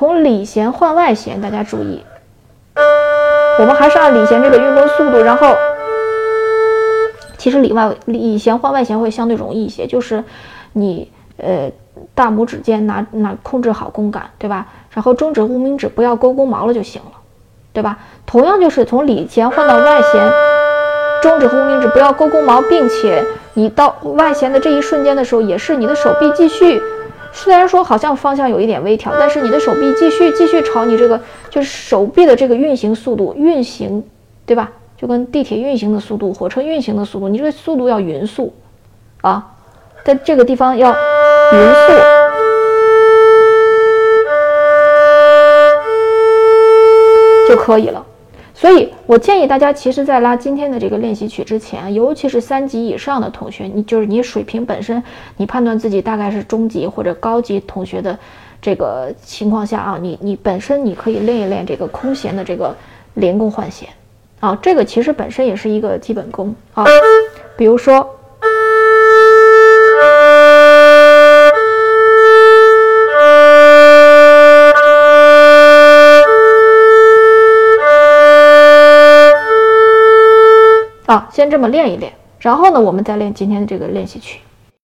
从里弦换外弦，大家注意，我们还是按里弦这个运弓速度，然后其实里外里弦换外弦会相对容易一些，就是你呃大拇指尖拿拿控制好弓感，对吧？然后中指、无名指不要勾弓毛了就行了，对吧？同样就是从里弦换到外弦，中指和无名指不要勾弓毛，并且你到外弦的这一瞬间的时候，也是你的手臂继续。虽然说好像方向有一点微调，但是你的手臂继续继续朝你这个就是手臂的这个运行速度运行，对吧？就跟地铁运行的速度、火车运行的速度，你这个速度要匀速啊，在这个地方要匀速就可以了。所以我建议大家，其实，在拉今天的这个练习曲之前，尤其是三级以上的同学，你就是你水平本身，你判断自己大概是中级或者高级同学的这个情况下啊，你你本身你可以练一练这个空弦的这个连弓换弦啊，这个其实本身也是一个基本功啊，比如说。啊，先这么练一练，然后呢，我们再练今天的这个练习曲。